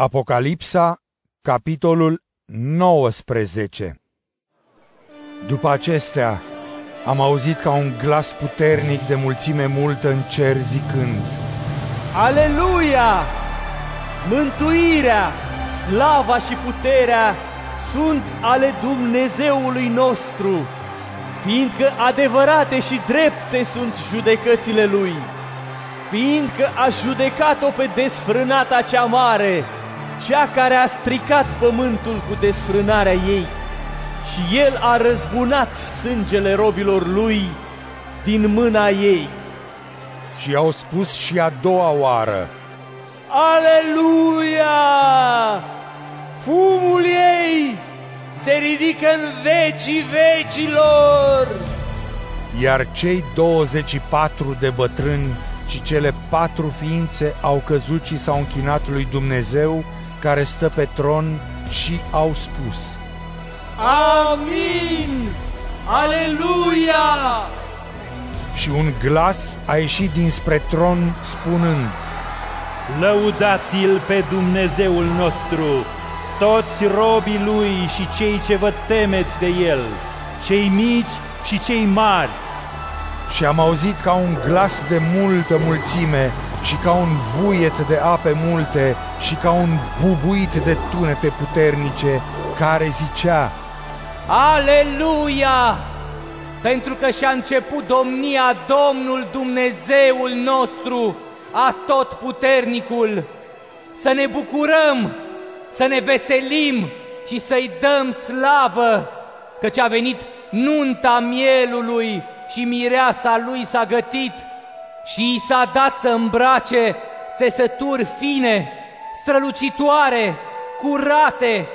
Apocalipsa, capitolul 19 După acestea, am auzit ca un glas puternic de mulțime multă în cer zicând Aleluia! Mântuirea, slava și puterea sunt ale Dumnezeului nostru, fiindcă adevărate și drepte sunt judecățile Lui, fiindcă a judecat-o pe desfrânata cea mare, cea care a stricat pământul cu desfrânarea ei și el a răzbunat sângele robilor lui din mâna ei. Și au spus și a doua oară, Aleluia! Fumul ei se ridică în vecii vecilor! Iar cei 24 de bătrâni și cele patru ființe au căzut și s-au închinat lui Dumnezeu care stă pe tron și au spus Amin! Aleluia! Și un glas a ieșit dinspre tron spunând Lăudați-l pe Dumnezeul nostru, toți robii lui și cei ce vă temeți de el, cei mici și cei mari. Și am auzit ca un glas de multă mulțime și ca un vuiet de ape multe și ca un bubuit de tunete puternice care zicea Aleluia! Pentru că și-a început domnia Domnul Dumnezeul nostru, a tot puternicul. Să ne bucurăm, să ne veselim și să-i dăm slavă, căci a venit nunta mielului și mireasa lui s-a gătit și i s-a dat să îmbrace țesături fine, strălucitoare, curate,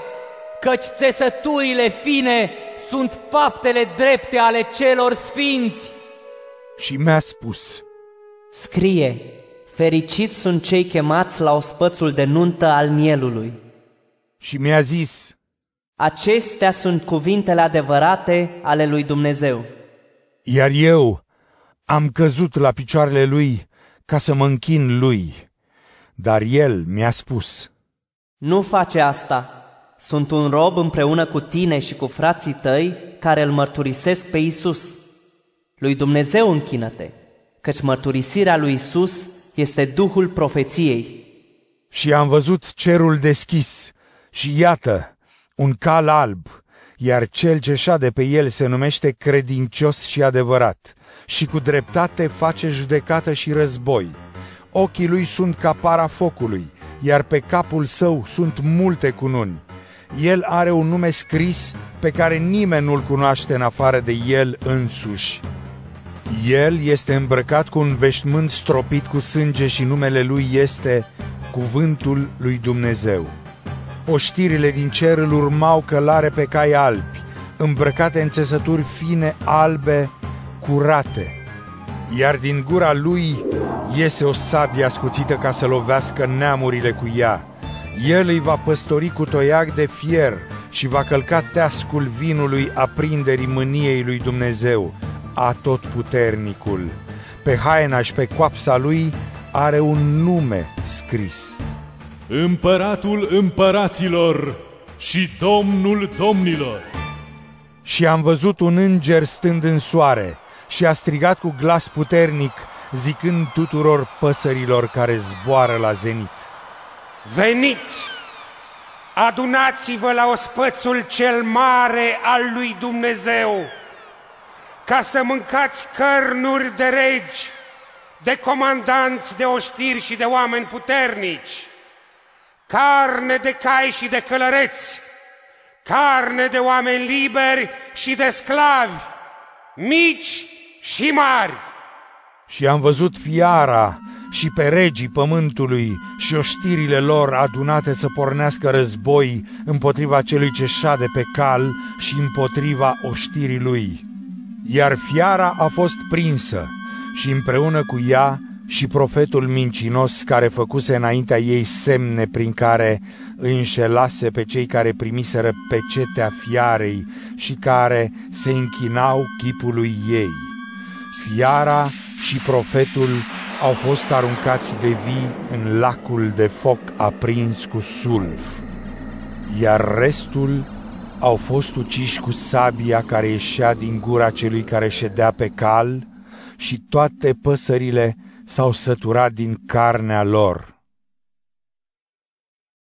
căci țesăturile fine sunt faptele drepte ale celor sfinți. Și mi-a spus, Scrie, fericiți sunt cei chemați la ospățul de nuntă al mielului. Și mi-a zis, Acestea sunt cuvintele adevărate ale lui Dumnezeu. Iar eu am căzut la picioarele lui ca să mă închin lui. Dar el mi-a spus, Nu face asta. Sunt un rob împreună cu tine și cu frații tăi care îl mărturisesc pe Isus. Lui Dumnezeu închină-te, căci mărturisirea lui Isus este Duhul profeției. Și am văzut cerul deschis și iată, un cal alb, iar cel ce șade pe el se numește credincios și adevărat și cu dreptate face judecată și război. Ochii lui sunt ca para focului, iar pe capul său sunt multe cununi. El are un nume scris pe care nimeni nu-l cunoaște în afară de el însuși. El este îmbrăcat cu un veșmânt stropit cu sânge și numele lui este Cuvântul lui Dumnezeu. Oștirile din cer îl urmau călare pe cai albi, îmbrăcate în țesături fine, albe, curate. Iar din gura lui iese o sabie ascuțită ca să lovească neamurile cu ea. El îi va păstori cu toiac de fier și va călca teascul vinului aprinderii mâniei lui Dumnezeu, a tot puternicul. Pe haina și pe coapsa lui are un nume scris. Împăratul împăraților și Domnul domnilor. Și am văzut un înger stând în soare și a strigat cu glas puternic, zicând tuturor păsărilor care zboară la zenit. Veniți, adunați-vă la ospățul cel mare al lui Dumnezeu, ca să mâncați cărnuri de regi, de comandanți, de oștiri și de oameni puternici, carne de cai și de călăreți, carne de oameni liberi și de sclavi, mici și mari. Și am văzut fiara și pe regii pământului și oștirile lor adunate să pornească război împotriva celui ce șade pe cal și împotriva oștirii lui. Iar fiara a fost prinsă și împreună cu ea și profetul mincinos care făcuse înaintea ei semne prin care îi înșelase pe cei care primiseră pecetea fiarei și care se închinau chipului ei. Fiara și profetul au fost aruncați de vii în lacul de foc aprins cu sulf, iar restul au fost uciși cu sabia care ieșea din gura celui care ședea pe cal și toate păsările s-au săturat din carnea lor.